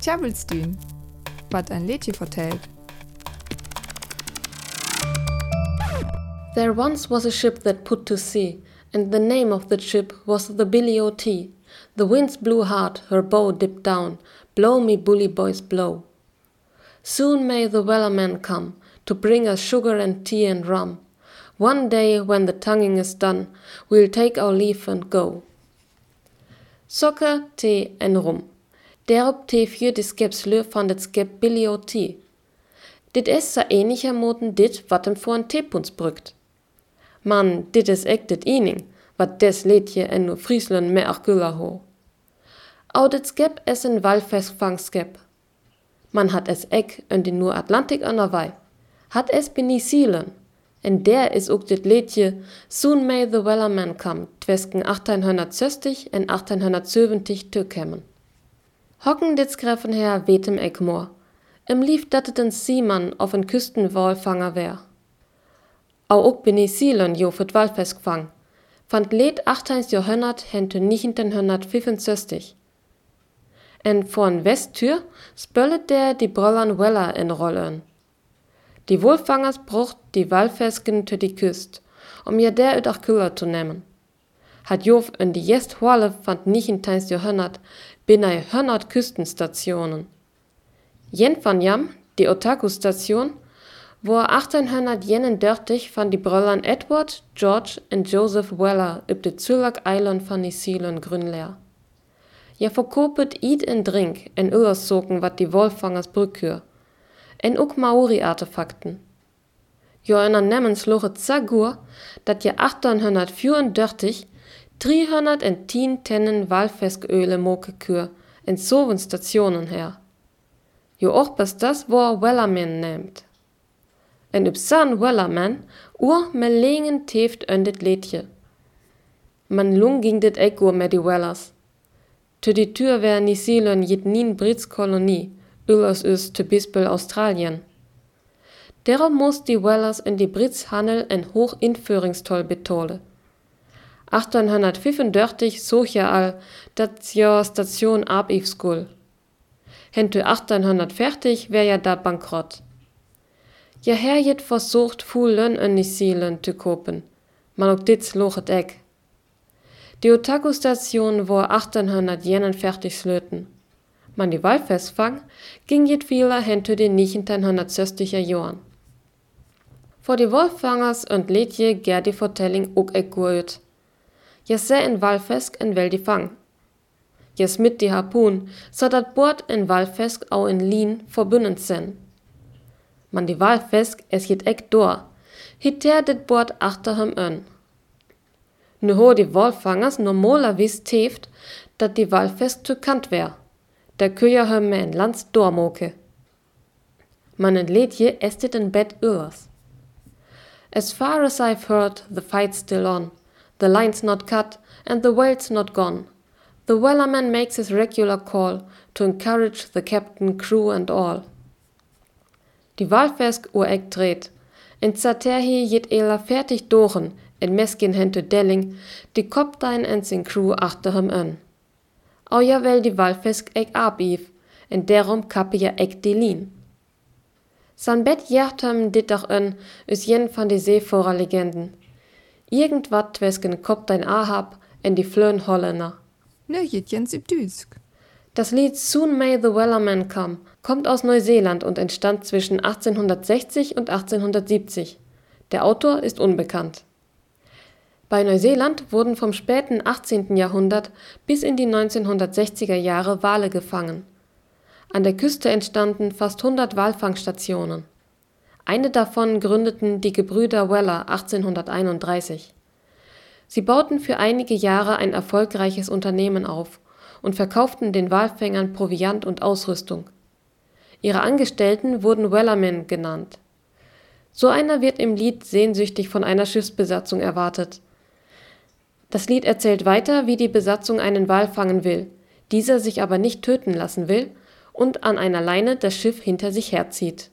Tjabelstühn, wat ein Lädchen vertellt. There once was a ship that put to sea, and the name of the ship was the Billy O. T. The winds blew hard, her bow dipped down. Blow me, bully boys, blow. Soon may the wellerman come to bring us sugar and tea and rum. One day, when the tonguing is done, we'll take our leave and go. Sokker, thee and rum. Derop T4 de skepslø van det skep Billy. Dit is sa eniger moten dit wat hem voor een theepuns brukt. Man, dit is ek dit ening, wat des leedje en nu Friesland me achgulla ho. Au dit skep es en walfestfangskep. Man hat es ek en die nur Atlantik anerwei. Hat es Penicillen. En der is ook dit leedje Soon may the wellerman come twesken 1860 en 1870 terkemmen. Hocken dit skreffen her wetem ekmoor. Im lief dat een Seemann auf een Küstenwalfanger wär. Au ook Penicillen jo für Walfestfang. Fand leed 18. Jahrhundert hente 1965. En von Westtür spöllet der die Brollern Weller in Rollen. Die Wohlfangers brucht die Walfesken te die Küst, um ja der ut auch Küller zu nehmen. Hat in die Jest Horle fand 19. Jahrhundert binnei 100 Küstenstationen. Jen van Jam, die Otaku-Station, wo 1831 van die Bröllern Edward, George und Joseph Weller üb de Zülak Island van New Zealand grünleer. Ja verkopet eat en drink en uerssoken wat die Wolfangers brückür. En ook Maori-Artefakten. Jo einer nemmensloche Zagur, dat je 1834 310 Tennen Walfesköle mokekür en soven Stationen her. Jo och bas das wo Wellerman neemt. En up san Wellerman ur melingen teft öndet leedje. Man lung ging dit ek ur met die Wellers. Te die Tür wär Zealand jit nien Brits Kolonie, ullers is te Bispel Australien. Derom muss die Wellers in die Brits Handel en hoch Inführingstoll betole. 1835 soch ja al dat ja Station abifskul. Hente 1840 wär ja da bankrott. Ja her jet versucht full lön in New Zealand te kopen, man ook dit lochet ek. Die Otaku-Station war 1841 slöten. Man die Walfestfang ging jet vieler hinter den 1960er Jahren. Vor die Wolfangers und Lädje gär die Vertelling ook ek gut. Jes se in Walfesk en wel die Fang. Jes mit die Harpun, so dat Bord in Walfesk au in Lien verbünden sen. Man die Walfesk es jet ek dor, hiter dit Bord achterhem ön. Nu ho die Walfangers normalervis teft, dat die Walfesk zu kant wär. Der Köjer hem en Lands dormoke. Man entlädt je estet in Bett öers. As far as I've heard, the fight's still on. The line's not cut, and the whale's not gone. The wellerman makes his regular call to encourage the captain, crew and all. Die Walfesk ur eck dreht. In Zaterhi jet ela fertig doren, en meskin hente delling, die koptein en sin crew achterhem ön. Au ja wel die Walfesk eck abief, en derom kappe ja eck die lin. San bet jachtem dit doch ön, is jen van die Seevorer Irgendwat twesken koptein ahab en die flön Holländer. Ne, jet jens Düsk. Das Lied Soon May the Wellerman Come kommt aus Neuseeland und entstand zwischen 1860 und 1870. Der Autor ist unbekannt. Bei Neuseeland wurden vom späten 18. Jahrhundert bis in die 1960er Jahre Wale gefangen. An der Küste entstanden fast 100 Walfangstationen. Eine davon gründeten die Gebrüder Weller 1831. Sie bauten für einige Jahre ein erfolgreiches Unternehmen auf und verkauften den Walfängern Proviant und Ausrüstung. Ihre Angestellten wurden Wellermen genannt. So einer wird im Lied sehnsüchtig von einer Schiffsbesatzung erwartet. Das Lied erzählt weiter, wie die Besatzung einen Wal fangen will, dieser sich aber nicht töten lassen will und an einer Leine das Schiff hinter sich herzieht